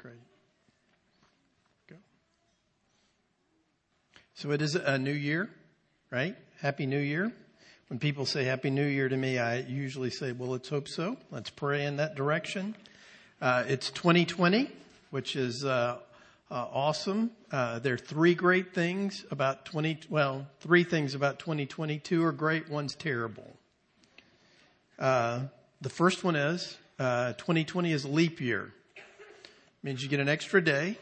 Great. Go. So it is a new year, right? Happy New Year. When people say Happy New Year to me, I usually say, well, let's hope so. Let's pray in that direction. Uh, it's 2020, which is uh, uh, awesome. Uh, there are three great things about 20, well, three things about 2022 are great, one's terrible. Uh, the first one is 2020 uh, is leap year. Means you get an extra day,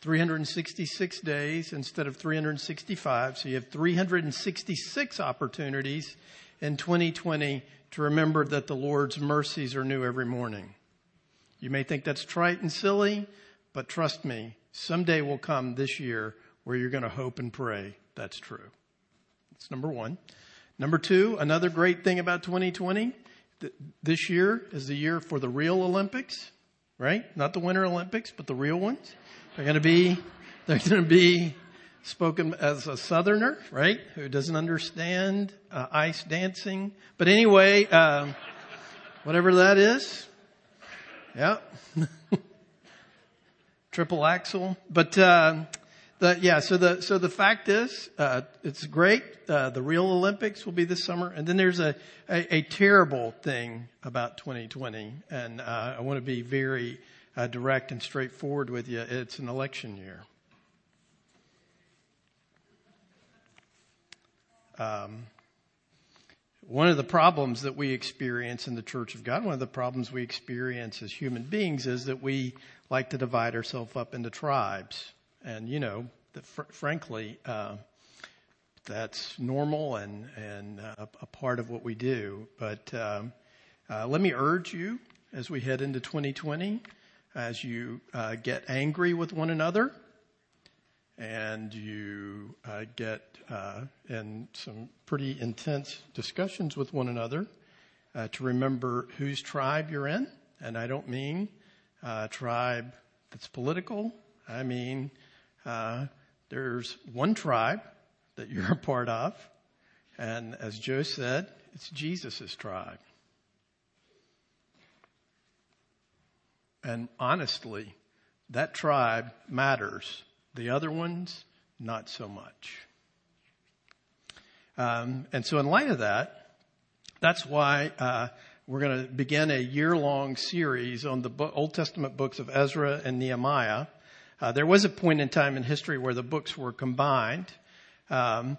366 days instead of 365. So you have 366 opportunities in 2020 to remember that the Lord's mercies are new every morning. You may think that's trite and silly, but trust me, someday will come this year where you're going to hope and pray that's true. That's number one. Number two, another great thing about 2020, th- this year is the year for the real Olympics, right? Not the Winter Olympics, but the real ones. They're going to be, they're going to be spoken as a southerner, right? Who doesn't understand uh, ice dancing. But anyway, um, whatever that is. Yeah. triple axel. But uh, the, yeah, so the so the fact is, uh, it's great. Uh, the real Olympics will be this summer, and then there's a a, a terrible thing about 2020, and uh, I want to be very uh, direct and straightforward with you. It's an election year. Um, one of the problems that we experience in the Church of God, one of the problems we experience as human beings is that we like to divide ourselves up into tribes. And, you know, the, fr- frankly, uh, that's normal and, and uh, a part of what we do. But um, uh, let me urge you as we head into 2020, as you uh, get angry with one another, and you uh, get uh, in some pretty intense discussions with one another to remember whose tribe you're in. And I don't mean tribe that's political. I mean uh, there's one tribe that you're a part of, and as Joe said, it's Jesus' tribe. And honestly, that tribe matters the other ones, not so much. Um, and so, in light of that, that's why uh, we're going to begin a year-long series on the Old Testament books of Ezra and Nehemiah. Uh, there was a point in time in history where the books were combined. Um,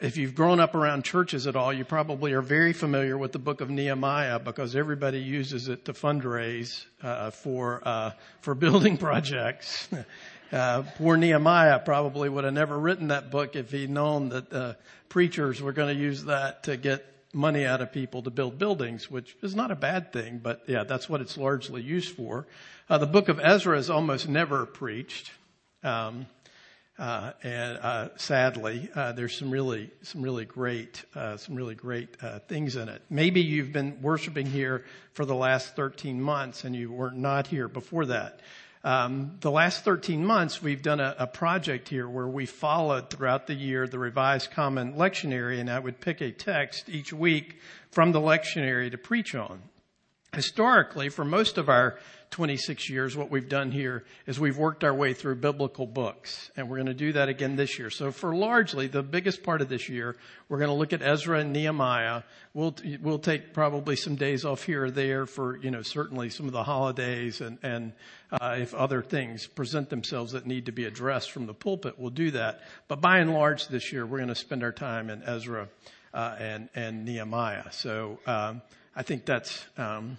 if you've grown up around churches at all, you probably are very familiar with the book of Nehemiah because everybody uses it to fundraise uh, for uh, for building projects. Uh, poor Nehemiah probably would have never written that book if he'd known that preachers were going to use that to get money out of people to build buildings, which is not a bad thing, but yeah, that's what it's largely used for. Uh, the book of Ezra is almost never preached. Um, uh, and uh, sadly, uh, there's some really, some really great, uh, some really great uh, things in it. Maybe you've been worshiping here for the last 13 months, and you were not here before that. Um, the last 13 months, we've done a, a, project here where we followed throughout the year the Revised Common Lectionary, and I would pick a text each week from the lectionary to preach on. Historically, for most of our 26 years, what we've done here is we've worked our way through biblical books, and we're going to do that again this year. So for largely the biggest part of this year, we're going to look at Ezra and Nehemiah. We'll, we'll take probably some days off here or there for, you know, certainly some of the holidays and, and, uh, if other things present themselves that need to be addressed from the pulpit, we'll do that. But by and large this year, we're going to spend our time in Ezra, uh, and, and Nehemiah. So, um, I think that's, um,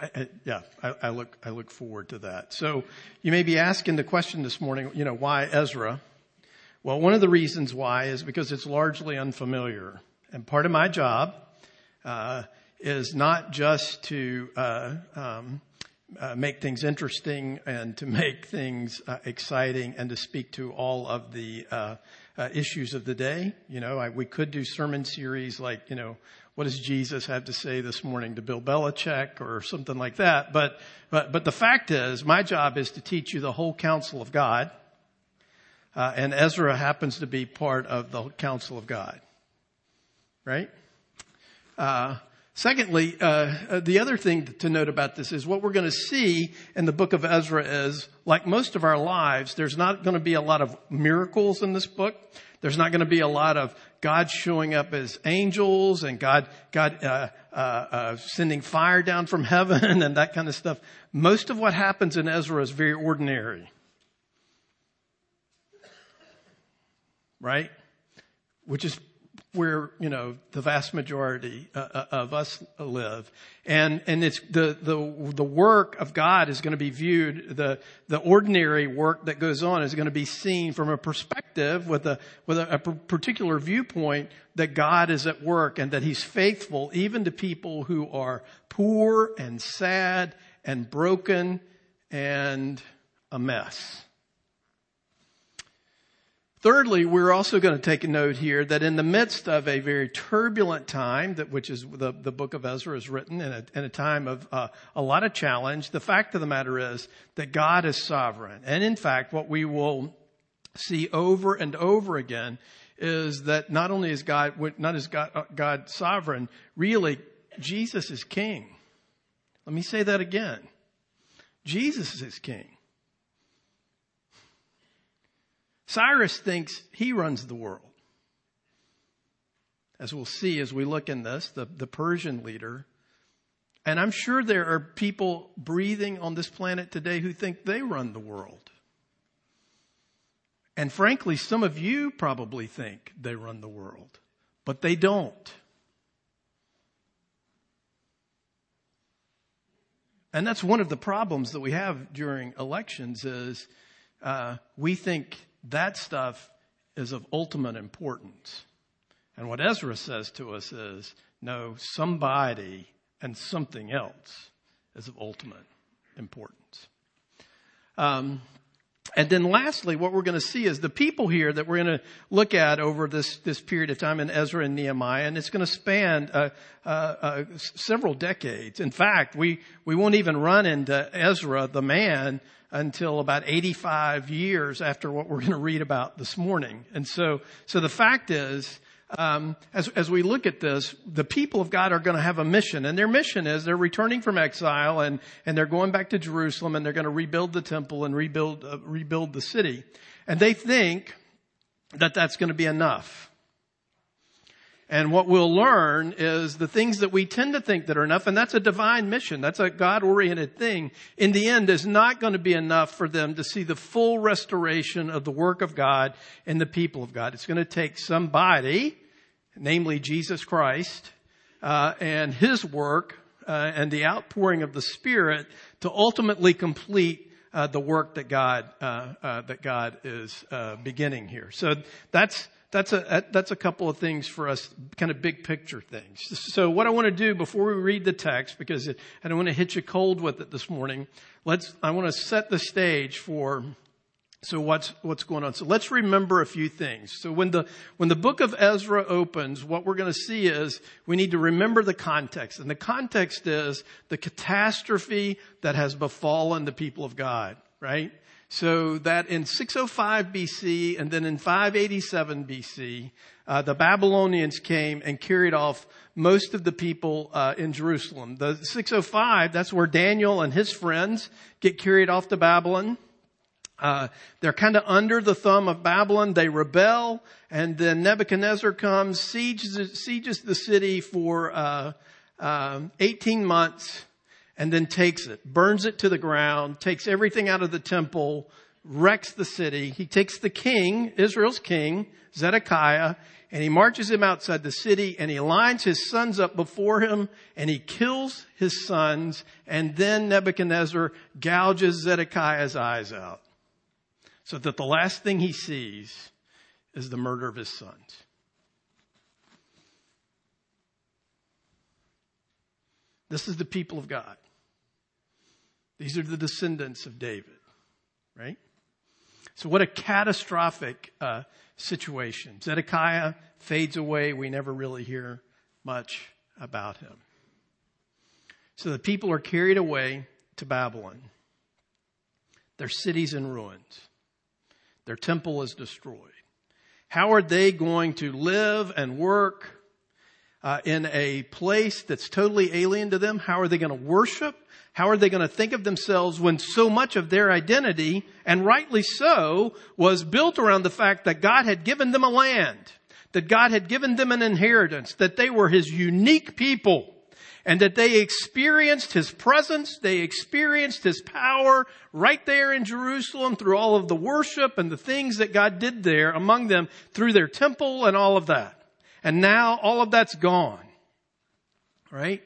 I, I, yeah, I, I, look I look forward to that. So you may be asking the question this morning, you know, why Ezra? Well, one of the reasons why is because it's largely unfamiliar, and part of my job uh, is not just to uh, um, uh, make things interesting and to make things uh, exciting and to speak to all of the uh, uh, issues of the day. You know, we could do sermon series like, you know, what does Jesus have to say this morning to Bill Belichick or something like that. But, but, but the fact is, my job is to teach you the whole counsel of God. Uh, and Ezra happens to be part of the counsel of God. Right? Secondly, uh, uh, the other thing to note about this is what we're going to see in the book of Ezra is, like most of our lives, there's not going to be a lot of miracles in this book. There's not going to be a lot of God showing up as angels and God, God uh, uh, uh sending fire down from heaven and that kind of stuff. Most of what happens in Ezra is very ordinary. Right? Which is where you know the vast majority uh, uh, of us live, and and it's the the the work of God is going to be viewed the the ordinary work that goes on is going to be seen from a perspective with a with a, a particular viewpoint that God is at work and that He's faithful even to people who are poor and sad and broken and a mess. Thirdly, we're also going to take a note here that in the midst of a very turbulent time, that which is the, the book of Ezra is written in a, in a time of uh, a lot of challenge, the fact of the matter is that God is sovereign. And in fact, what we will see over and over again is that not only is God, not is God, uh, God sovereign, really, Jesus is king. Let me say that again. Jesus is king. Cyrus thinks he runs the world. As we'll see as we look in this, the, the Persian leader. And I'm sure there are people breathing on this planet today who think they run the world. And frankly, some of you probably think they run the world, but they don't. And that's one of the problems that we have during elections is uh, we think that stuff is of ultimate importance. And what Ezra says to us is, no, somebody and something else is of ultimate importance. Um, and then lastly, what we're going to see is the people here that we're going to look at over this, this period of time in Ezra and Nehemiah, and it's going to span uh, uh, uh, several decades. In fact, we, we won't even run into Ezra, the man, until about 85 years after what we're going to read about this morning. And so, so the fact is, um, as, as we look at this, the people of God are going to have a mission, and their mission is they're returning from exile and and they're going back to Jerusalem, and they're going to rebuild the temple and rebuild uh, rebuild the city, and they think that that's going to be enough. And what we'll learn is the things that we tend to think that are enough, and that's a divine mission. That's a God-oriented thing. In the end, is not going to be enough for them to see the full restoration of the work of God and the people of God. It's going to take somebody, namely Jesus Christ, uh, and His work uh, and the outpouring of the Spirit to ultimately complete uh, the work that God uh, uh, that God is uh, beginning here. So that's that's a, that's a couple of things for us, kind of big picture things. So what I want to do before we read the text, because I don't want to hit you cold with it this morning, let's, I want to set the stage for, so what's, what's going on? So let's remember a few things. So when the, when the book of Ezra opens, what we're going to see is we need to remember the context. And the context is the catastrophe that has befallen the people of God, right? So that in 605 BC and then in 587 BC, uh, the Babylonians came and carried off most of the people uh, in Jerusalem. The 605, that's where Daniel and his friends get carried off to Babylon. Uh, they're kind of under the thumb of Babylon. They rebel, and then Nebuchadnezzar comes, sieges, sieges the city for uh, uh, 18 months, and then takes it, burns it to the ground, takes everything out of the temple, wrecks the city. He takes the king, Israel's king, Zedekiah, and he marches him outside the city and he lines his sons up before him and he kills his sons and then Nebuchadnezzar gouges Zedekiah's eyes out so that the last thing he sees is the murder of his sons. This is the people of God. These are the descendants of David, right? So what a catastrophic uh, situation. Zedekiah fades away. We never really hear much about him. So the people are carried away to Babylon. Their city's in ruins. Their temple is destroyed. How are they going to live and work uh, in a place that's totally alien to them. How are they going to worship? How are they going to think of themselves when so much of their identity, and rightly so, was built around the fact that God had given them a land, that God had given them an inheritance, that they were His unique people, and that they experienced His presence, they experienced His power right there in Jerusalem through all of the worship and the things that God did there among them through their temple and all of that. And now all of that's gone. Right?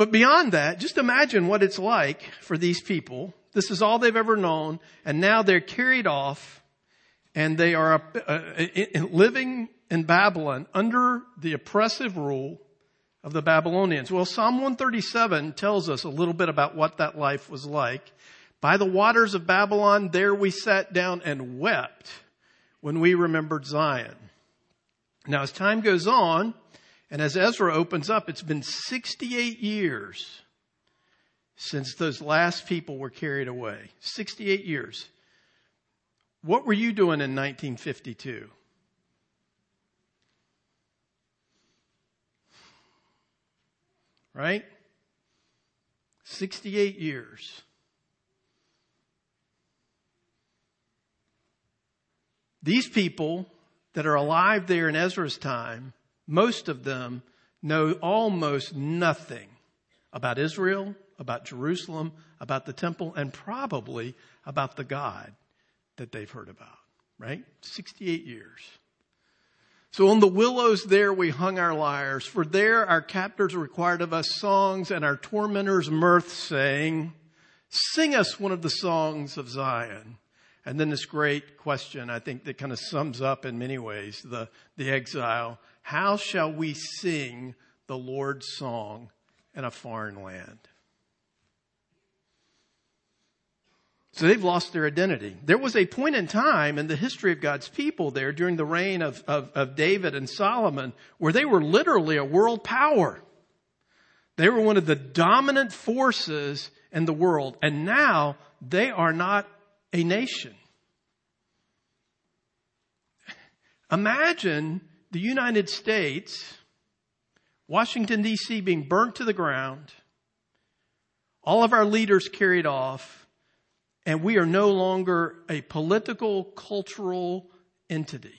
But beyond that, just imagine what it's like for these people. This is all they've ever known, and now they're carried off, and they are uh, living in Babylon under the oppressive rule of the Babylonians. Well, Psalm 137 tells us a little bit about what that life was like. By the waters of Babylon, there we sat down and wept when we remembered Zion. Now, as time goes on, and as Ezra opens up, it's been 68 years since those last people were carried away. 68 years. What were you doing in 1952? Right? 68 years. These people that are alive there in Ezra's time most of them know almost nothing about Israel, about Jerusalem, about the temple, and probably about the God that they've heard about, right? 68 years. So on the willows there we hung our lyres, for there our captors required of us songs and our tormentors mirth saying, sing us one of the songs of Zion. And then this great question, I think that kind of sums up in many ways the, the exile. How shall we sing the Lord's song in a foreign land? So they've lost their identity. There was a point in time in the history of God's people there during the reign of, of, of, David and Solomon where they were literally a world power. They were one of the dominant forces in the world and now they are not a nation. Imagine the United States, Washington DC being burnt to the ground, all of our leaders carried off, and we are no longer a political, cultural entity.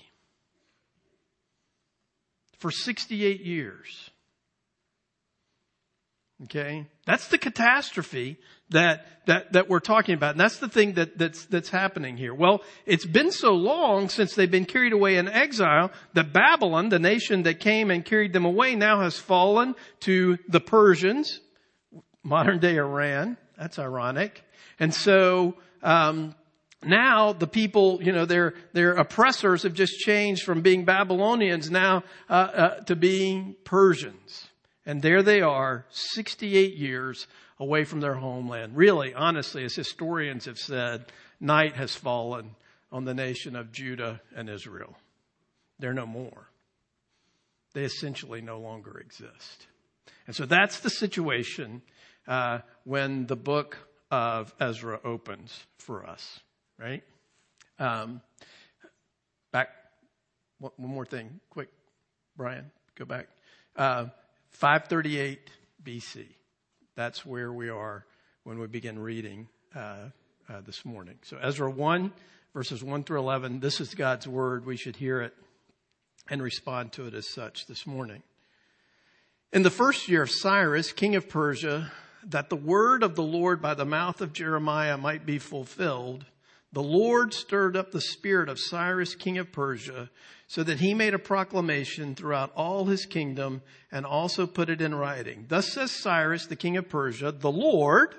For 68 years. Okay? That's the catastrophe that, that, that we're talking about. And that's the thing that, that's, that's happening here. Well, it's been so long since they've been carried away in exile that Babylon, the nation that came and carried them away, now has fallen to the Persians, modern day Iran. That's ironic. And so, um, now the people, you know, their their oppressors have just changed from being Babylonians now uh, uh, to being Persians. And there they are, 68 years away from their homeland. Really, honestly, as historians have said, night has fallen on the nation of Judah and Israel. They're no more. They essentially no longer exist. And so that's the situation uh, when the book of Ezra opens for us, right? Um, back, one more thing, quick, Brian, go back. Uh, 538 BC. That's where we are when we begin reading uh, uh, this morning. So Ezra 1, verses 1 through 11. This is God's word. We should hear it and respond to it as such this morning. In the first year of Cyrus, king of Persia, that the word of the Lord by the mouth of Jeremiah might be fulfilled, the Lord stirred up the spirit of Cyrus, king of Persia, so that he made a proclamation throughout all his kingdom and also put it in writing. Thus says Cyrus, the king of Persia, the Lord,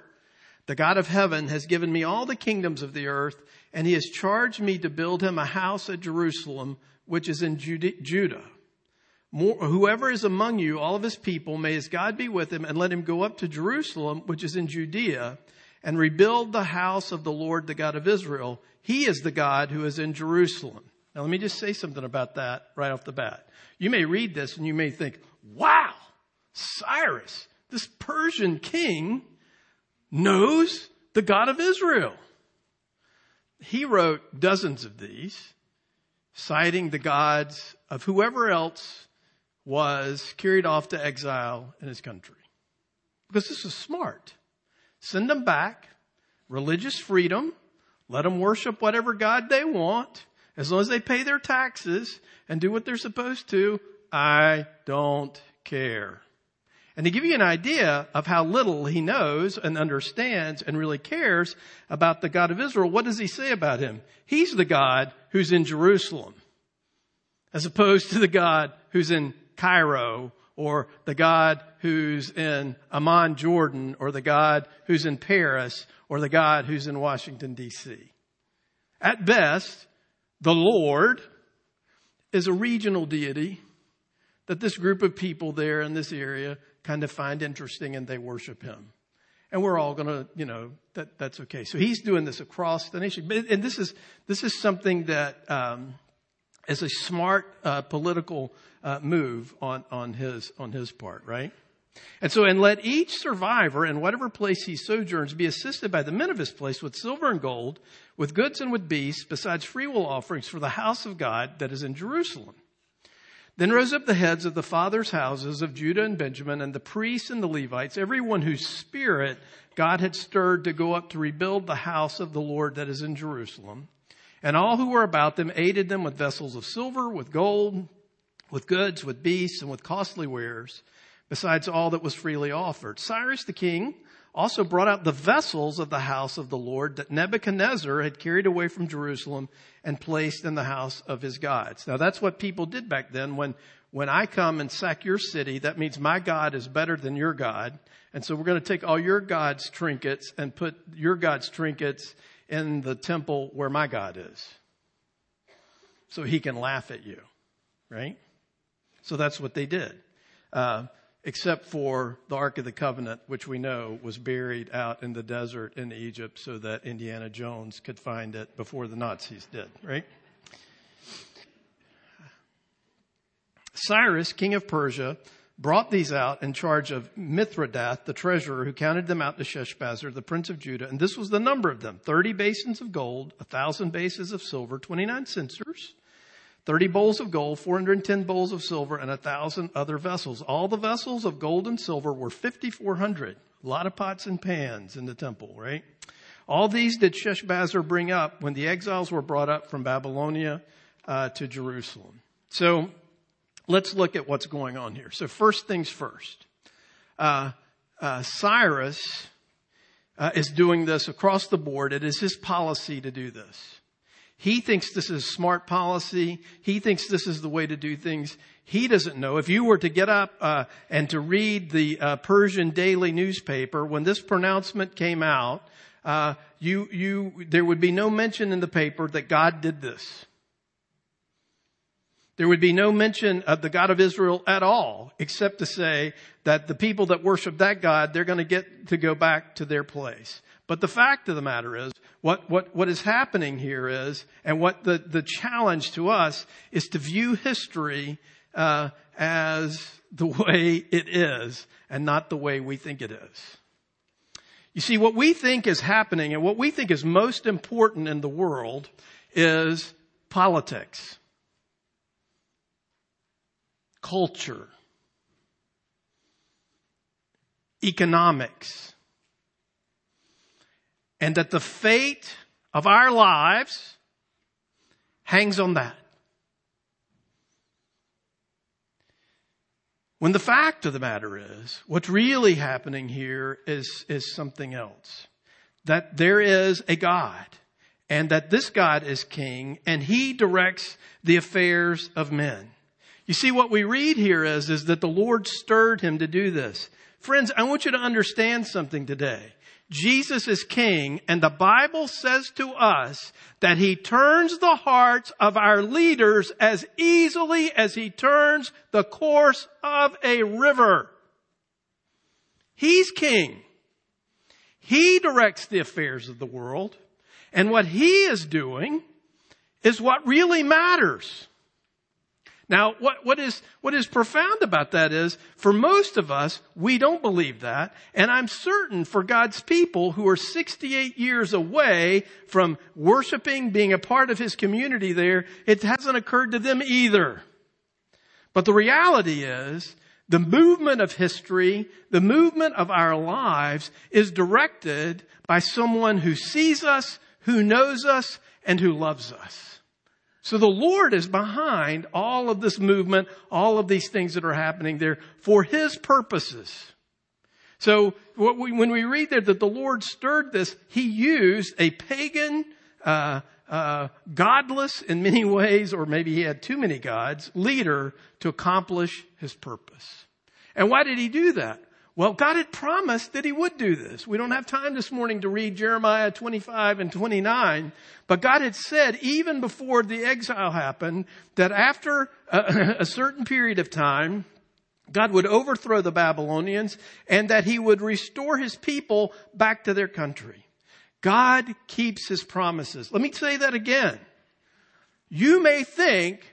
the God of heaven, has given me all the kingdoms of the earth, and he has charged me to build him a house at Jerusalem, which is in Judah. More, whoever is among you, all of his people, may his God be with him, and let him go up to Jerusalem, which is in Judea, and rebuild the house of the Lord, the God of Israel. He is the God who is in Jerusalem. Now, let me just say something about that right off the bat. You may read this and you may think, wow, Cyrus, this Persian king, knows the God of Israel. He wrote dozens of these, citing the gods of whoever else was carried off to exile in his country. Because this is smart. Send them back, religious freedom, let them worship whatever God they want, as long as they pay their taxes and do what they're supposed to. I don't care. And to give you an idea of how little he knows and understands and really cares about the God of Israel, what does he say about him? He's the God who's in Jerusalem, as opposed to the God who's in Cairo or the God who's in Amman, Jordan, or the God who's in Paris, or the God who's in Washington, D.C. At best, the Lord is a regional deity that this group of people there in this area kind of find interesting and they worship him. And we're all gonna, you know, that, that's okay. So he's doing this across the nation. And this is, this is something that, um, is a smart, uh, political, uh, move on, on his, on his part, right? And so, and let each survivor in whatever place he sojourns be assisted by the men of his place with silver and gold, with goods and with beasts, besides freewill offerings for the house of God that is in Jerusalem. Then rose up the heads of the fathers' houses of Judah and Benjamin and the priests and the Levites, everyone whose spirit God had stirred to go up to rebuild the house of the Lord that is in Jerusalem. And all who were about them aided them with vessels of silver, with gold, with goods, with beasts, and with costly wares, besides all that was freely offered. Cyrus the king also brought out the vessels of the house of the Lord that Nebuchadnezzar had carried away from Jerusalem and placed in the house of his gods. Now that's what people did back then. When, when I come and sack your city, that means my God is better than your God. And so we're going to take all your God's trinkets and put your God's trinkets in the temple where my God is. So he can laugh at you, right? So that's what they did. Uh, except for the Ark of the Covenant, which we know was buried out in the desert in Egypt so that Indiana Jones could find it before the Nazis did, right? Cyrus, king of Persia, brought these out in charge of Mithredath, the treasurer, who counted them out to Sheshbazzar, the prince of Judah. And this was the number of them 30 basins of gold, a thousand bases of silver, 29 censers, 30 bowls of gold, 410 bowls of silver, and a thousand other vessels. All the vessels of gold and silver were 5,400. A lot of pots and pans in the temple, right? All these did Sheshbazzar bring up when the exiles were brought up from Babylonia uh, to Jerusalem. So let's look at what's going on here. So first things first. Uh, uh, Cyrus uh, is doing this across the board. It is his policy to do this. He thinks this is smart policy. He thinks this is the way to do things. He doesn't know. If you were to get up uh, and to read the uh, Persian daily newspaper when this pronouncement came out, uh, you you there would be no mention in the paper that God did this. There would be no mention of the God of Israel at all, except to say that the people that worship that God, they're going to get to go back to their place. But the fact of the matter is, what, what, what is happening here is, and what the, the challenge to us is to view history uh, as the way it is and not the way we think it is. You see, what we think is happening and what we think is most important in the world is politics, culture, economics, and that the fate of our lives hangs on that. When the fact of the matter is, what's really happening here is, is something else. That there is a God and that this God is king and he directs the affairs of men. You see, what we read here is, is that the Lord stirred him to do this. Friends, I want you to understand something today. Jesus is king and the Bible says to us that he turns the hearts of our leaders as easily as he turns the course of a river. He's king. He directs the affairs of the world and what he is doing is what really matters. Now, what, what is, what is profound about that is, for most of us, we don't believe that. And I'm certain for God's people who are 68 years away from worshiping, being a part of His community there, it hasn't occurred to them either. But the reality is the movement of history, the movement of our lives is directed by someone who sees us, who knows us, and who loves us. So the Lord is behind all of this movement, all of these things that are happening there for His purposes. So we, when we read there that the Lord stirred this, He used a pagan, uh, uh, godless in many ways, or maybe he had too many gods, leader to accomplish His purpose. And why did He do that? Well, God had promised that He would do this. We don't have time this morning to read Jeremiah 25 and 29, but God had said even before the exile happened that after a, a certain period of time, God would overthrow the Babylonians and that He would restore His people back to their country. God keeps His promises. Let me say that again. You may think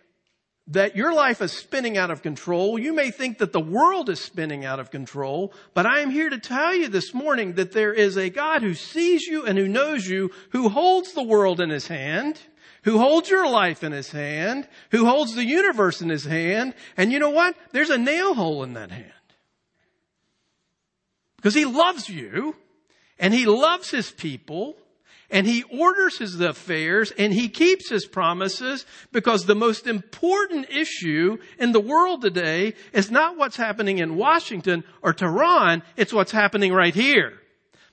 that your life is spinning out of control. You may think that the world is spinning out of control, but I am here to tell you this morning that there is a God who sees you and who knows you, who holds the world in his hand, who holds your life in his hand, who holds the universe in his hand, and you know what? There's a nail hole in that hand. Because he loves you, and he loves his people, and he orders his affairs and he keeps his promises because the most important issue in the world today is not what's happening in Washington or Tehran, it's what's happening right here.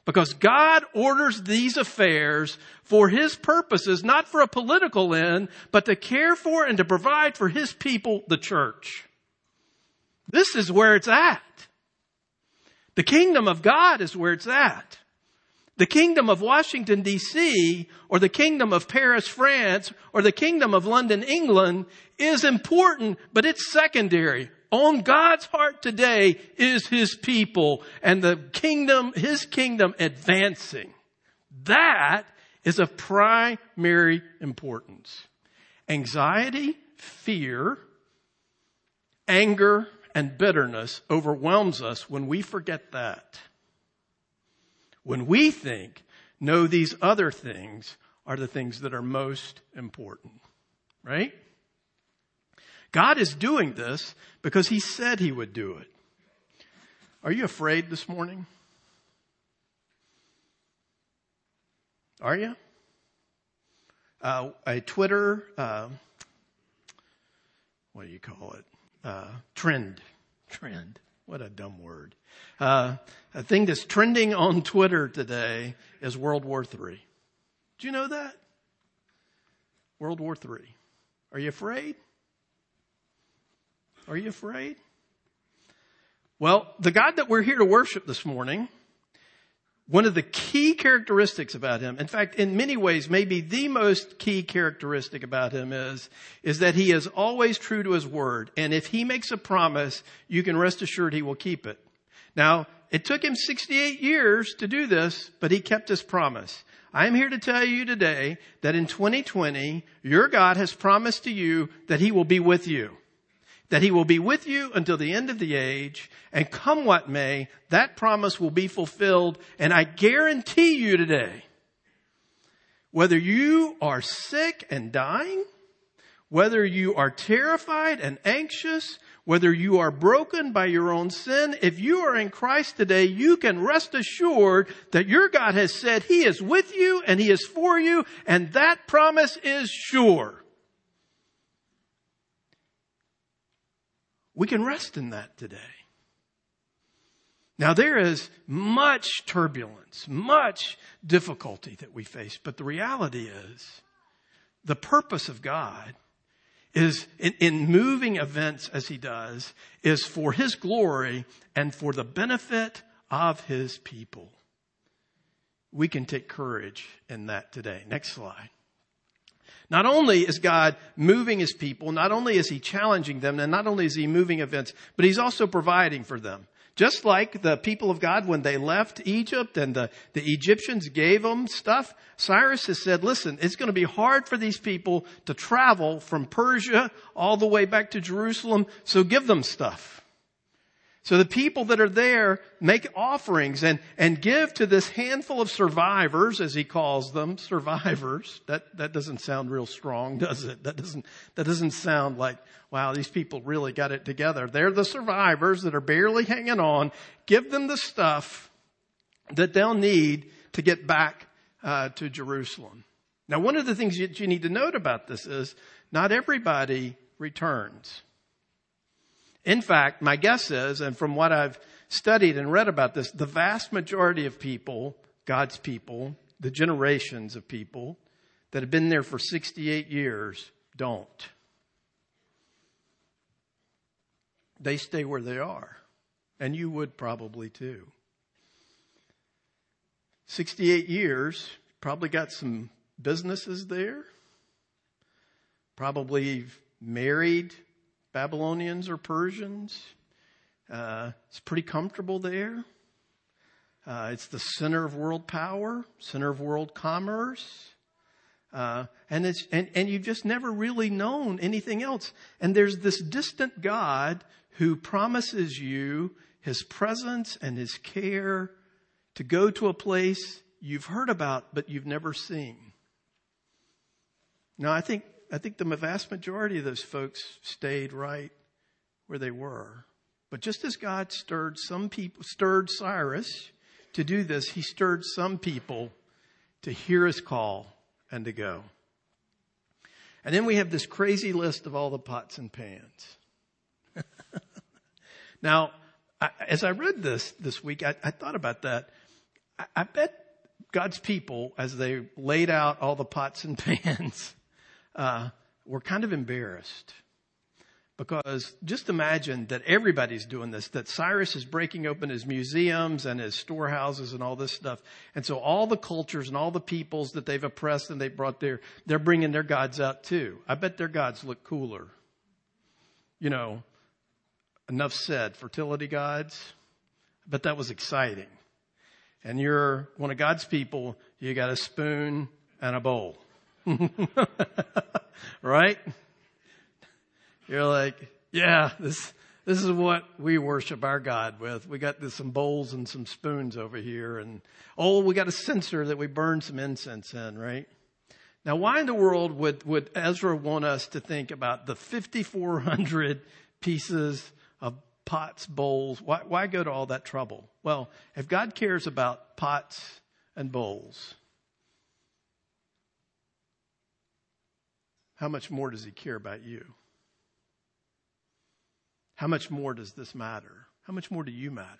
Because God orders these affairs for His purposes, not for a political end, but to care for and to provide for His people, the church. This is where it's at. The kingdom of God is where it's at. The kingdom of Washington DC or the kingdom of Paris, France or the kingdom of London, England is important, but it's secondary. On God's heart today is His people and the kingdom, His kingdom advancing. That is of primary importance. Anxiety, fear, anger, and bitterness overwhelms us when we forget that when we think, no, these other things are the things that are most important. Right? God is doing this because He said He would do it. Are you afraid this morning? Are you? Uh, a Twitter, uh, what do you call it? Uh, trend. Trend. What a dumb word. Uh, a thing that's trending on Twitter today is World War III. Do you know that? World War III. Are you afraid? Are you afraid? Well, the God that we're here to worship this morning one of the key characteristics about him, in fact, in many ways, maybe the most key characteristic about him is, is that he is always true to his word. And if he makes a promise, you can rest assured he will keep it. Now, it took him 68 years to do this, but he kept his promise. I'm here to tell you today that in 2020, your God has promised to you that he will be with you that he will be with you until the end of the age, and come what may, that promise will be fulfilled, and I guarantee you today, whether you are sick and dying, whether you are terrified and anxious, whether you are broken by your own sin, if you are in Christ today, you can rest assured that your God has said He is with you and He is for you, and that promise is sure. We can rest in that today. Now there is much turbulence, much difficulty that we face, but the reality is the purpose of God is in, in, moving events as he does is for his glory and for the benefit of his people. We can take courage in that today. Next slide. Not only is God moving his people, not only is he challenging them, and not only is he moving events, but he's also providing for them. Just like the people of God when they left Egypt and the, the Egyptians gave them stuff, Cyrus has said, listen, it's going to be hard for these people to travel from Persia all the way back to Jerusalem, so give them stuff. So the people that are there make offerings and, and give to this handful of survivors, as he calls them, survivors. That, that doesn't sound real strong, does it? That doesn't, that doesn't sound like, wow, these people really got it together. They're the survivors that are barely hanging on. Give them the stuff that they'll need to get back uh, to Jerusalem. Now, one of the things that you need to note about this is not everybody returns. In fact, my guess is, and from what I've studied and read about this, the vast majority of people, God's people, the generations of people that have been there for 68 years don't. They stay where they are. And you would probably too. 68 years, probably got some businesses there, probably married Babylonians or Persians. Uh, it's pretty comfortable there. Uh, it's the center of world power, center of world commerce. Uh, and it's, and, and you've just never really known anything else. And there's this distant God who promises you his presence and his care to go to a place you've heard about, but you've never seen. Now, I think I think the vast majority of those folks stayed right where they were. But just as God stirred some people, stirred Cyrus to do this, he stirred some people to hear his call and to go. And then we have this crazy list of all the pots and pans. now, I, as I read this this week, I, I thought about that. I, I bet God's people, as they laid out all the pots and pans, uh, we're kind of embarrassed because just imagine that everybody's doing this, that Cyrus is breaking open his museums and his storehouses and all this stuff. And so all the cultures and all the peoples that they've oppressed and they brought there, they're bringing their gods out too. I bet their gods look cooler. You know, enough said, fertility gods. But that was exciting. And you're one of God's people, you got a spoon and a bowl. right? You're like, yeah, this, this is what we worship our God with. We got this, some bowls and some spoons over here and, oh, we got a censer that we burn some incense in, right? Now, why in the world would, would Ezra want us to think about the 5,400 pieces of pots, bowls? Why, why go to all that trouble? Well, if God cares about pots and bowls, how much more does he care about you? How much more does this matter? How much more do you matter?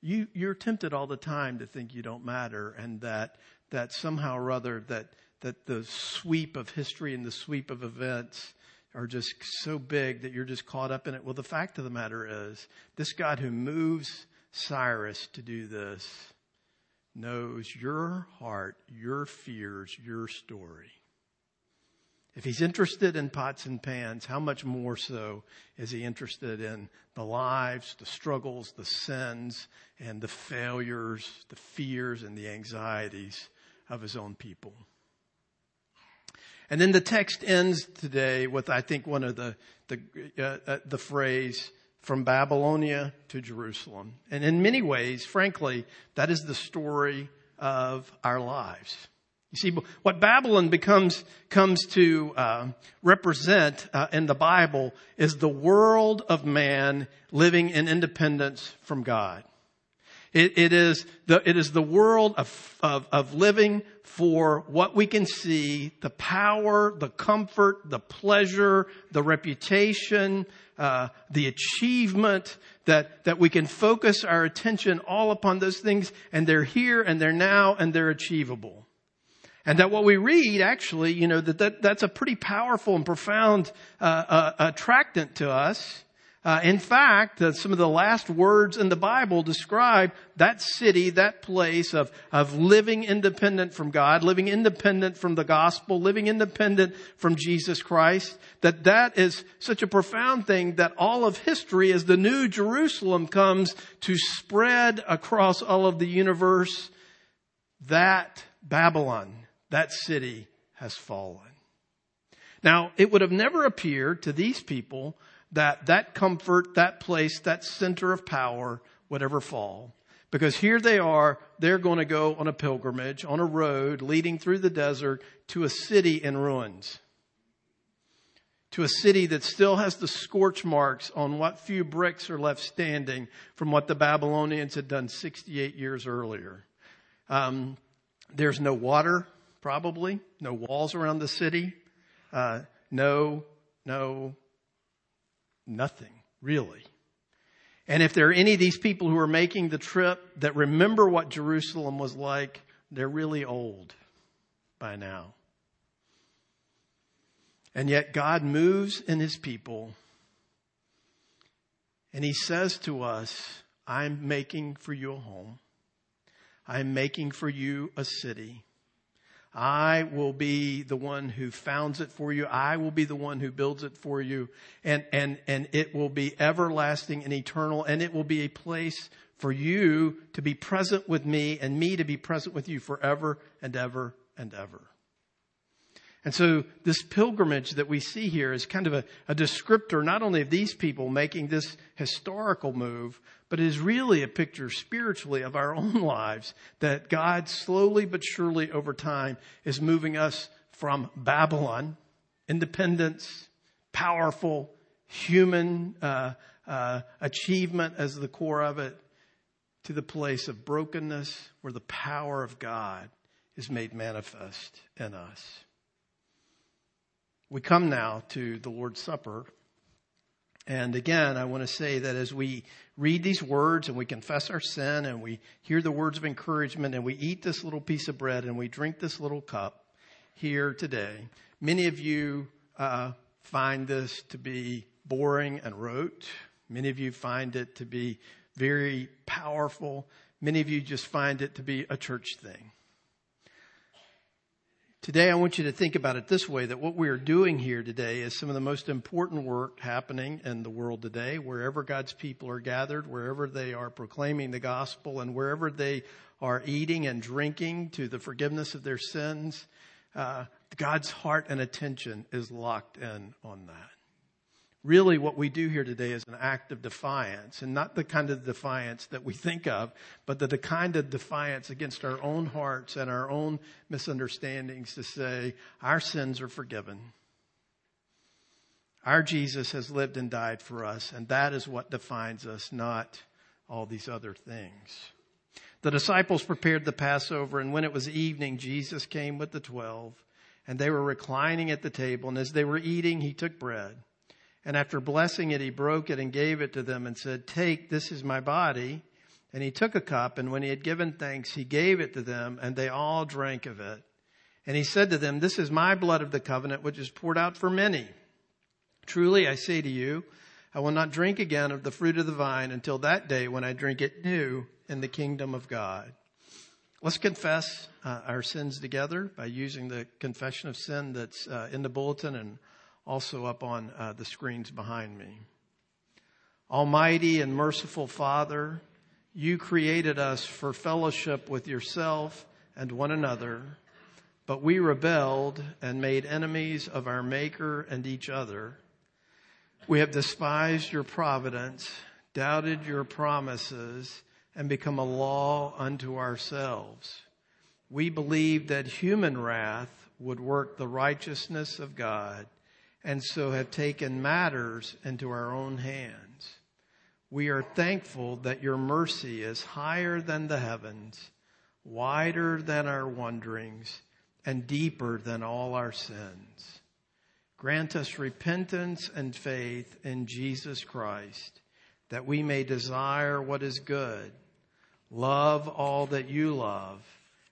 You, you're tempted all the time to think you don't matter and that, that somehow or other that, that the sweep of history and the sweep of events are just so big that you're just caught up in it. Well, the fact of the matter is this God who moves Cyrus to do this knows your heart, your fears, your story. If he's interested in pots and pans, how much more so is he interested in the lives, the struggles, the sins, and the failures, the fears, and the anxieties of his own people? And then the text ends today with, I think, one of the, the, uh, uh, the phrase, from Babylonia to Jerusalem. And in many ways, frankly, that is the story of our lives. You see, what Babylon becomes, comes to uh, represent uh, in the Bible is the world of man living in independence from God. It, it is the it is the world of, of of living for what we can see, the power, the comfort, the pleasure, the reputation, uh, the achievement that that we can focus our attention all upon those things, and they're here and they're now and they're achievable. And that what we read actually, you know, that, that that's a pretty powerful and profound uh, uh, attractant to us. Uh, in fact, uh, some of the last words in the Bible describe that city, that place of, of living independent from God, living independent from the gospel, living independent from Jesus Christ, that that is such a profound thing that all of history as the new Jerusalem comes to spread across all of the universe, that Babylon that city has fallen. Now, it would have never appeared to these people that that comfort, that place, that center of power would ever fall. Because here they are, they're going to go on a pilgrimage, on a road leading through the desert to a city in ruins. To a city that still has the scorch marks on what few bricks are left standing from what the Babylonians had done 68 years earlier. Um, there's no water, probably, no walls around the city, uh, no, no, nothing, really. And if there are any of these people who are making the trip that remember what Jerusalem was like, they're really old by now. And yet God moves in his people and he says to us, I'm making for you a home. I'm making for you a city. I will be the one who founds it for you. I will be the one who builds it for you. And, and, and it will be everlasting and eternal. And it will be a place for you to be present with me and me to be present with you forever and ever and ever. And so this pilgrimage that we see here is kind of a, a, descriptor not only of these people making this historical move, but it is really a picture spiritually of our own lives that God slowly but surely over time is moving us from Babylon, independence, powerful, human uh, uh, achievement as the core of it, to the place of brokenness where the power of God is made manifest in us. We come now to the Lord's Supper. And again, I want to say that as we read these words and we confess our sin and we hear the words of encouragement and we eat this little piece of bread and we drink this little cup here today, many of you uh, find this to be boring and rote. Many of you find it to be very powerful. Many of you just find it to be a church thing. Today, I want you to think about it this way that what we are doing here today is some of the most important work happening in the world today, wherever God's people are gathered, wherever they are proclaiming the gospel, and wherever they are eating and drinking to the forgiveness of their sins. Uh, God's heart and attention is locked in on that really what we do here today is an act of defiance and not the kind of defiance that we think of, but the, the kind of defiance against our own hearts and our own misunderstandings to say our sins are forgiven. Our Jesus has lived and died for us, and that is what defines us, not all these other things. The disciples prepared the Passover, and when it was evening, Jesus came with the twelve, and they were reclining at the table, and as they were eating, he took bread. And after blessing it, he broke it and gave it to them and said, Take, this is my body. And he took a cup, and when he had given thanks, he gave it to them, and they all drank of it. And he said to them, This is my blood of the covenant, which is poured out for many. Truly, I say to you, I will not drink again of the fruit of the vine until that day when I drink it new in the kingdom of God. Let's confess uh, our sins together by using the confession of sin that's uh, in the bulletin and also up on uh, the screens behind me. Almighty and merciful Father, you created us for fellowship with yourself and one another, but we rebelled and made enemies of our Maker and each other. We have despised your providence, doubted your promises, and become a law unto ourselves. We believed that human wrath would work the righteousness of God and so have taken matters into our own hands. We are thankful that your mercy is higher than the heavens, wider than our wanderings, and deeper than all our sins. Grant us repentance and faith in Jesus Christ, that we may desire what is good, love all that you love,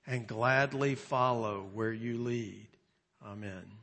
and gladly follow where you lead. Amen.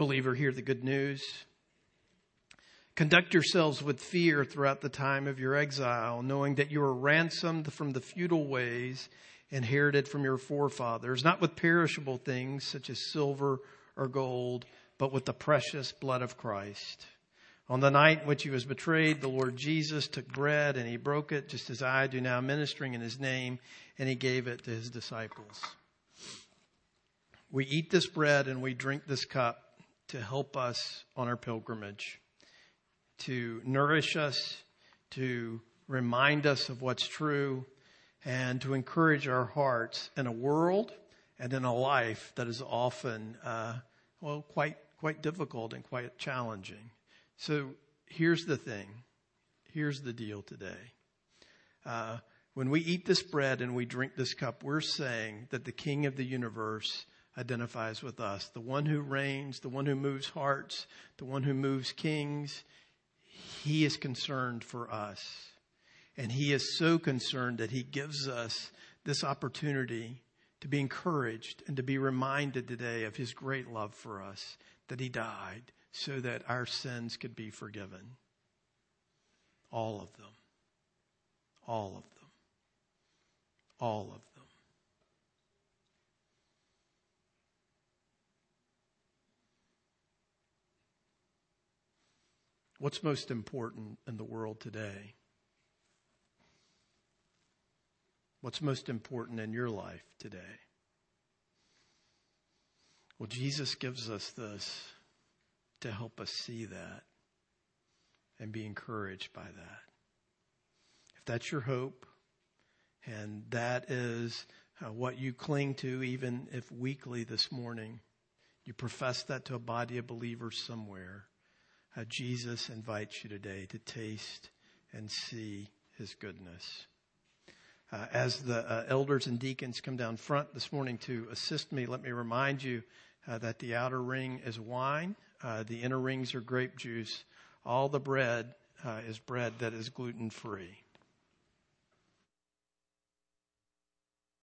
Believer, hear the good news. Conduct yourselves with fear throughout the time of your exile, knowing that you are ransomed from the futile ways inherited from your forefathers, not with perishable things such as silver or gold, but with the precious blood of Christ. On the night in which he was betrayed, the Lord Jesus took bread and he broke it, just as I do now, ministering in his name, and he gave it to his disciples. We eat this bread and we drink this cup to help us on our pilgrimage, to nourish us, to remind us of what's true, and to encourage our hearts in a world and in a life that is often, uh, well, quite quite difficult and quite challenging. So here's the thing. Here's the deal today. Uh, when we eat this bread and we drink this cup, we're saying that the King of the universe identifies with us. The one who reigns, the one who moves hearts, the one who moves kings. He is concerned for us. And he is so concerned that he gives us this opportunity to be encouraged and to be reminded today of his great love for us, that he died so that our sins could be forgiven. All of them. All of them. All of them. What's most important in the world today? What's most important in your life today? Well, Jesus gives us this to help us see that and be encouraged by that. If that's your hope and that is uh, what you cling to, even if weakly this morning, you profess that to a body of believers somewhere, uh, Jesus invites you today to taste and see his goodness. Uh, as the uh, elders and deacons come down front this morning to assist me, let me remind you uh, that the outer ring is wine, uh, the inner rings are grape juice. All the bread uh, is bread that is gluten free.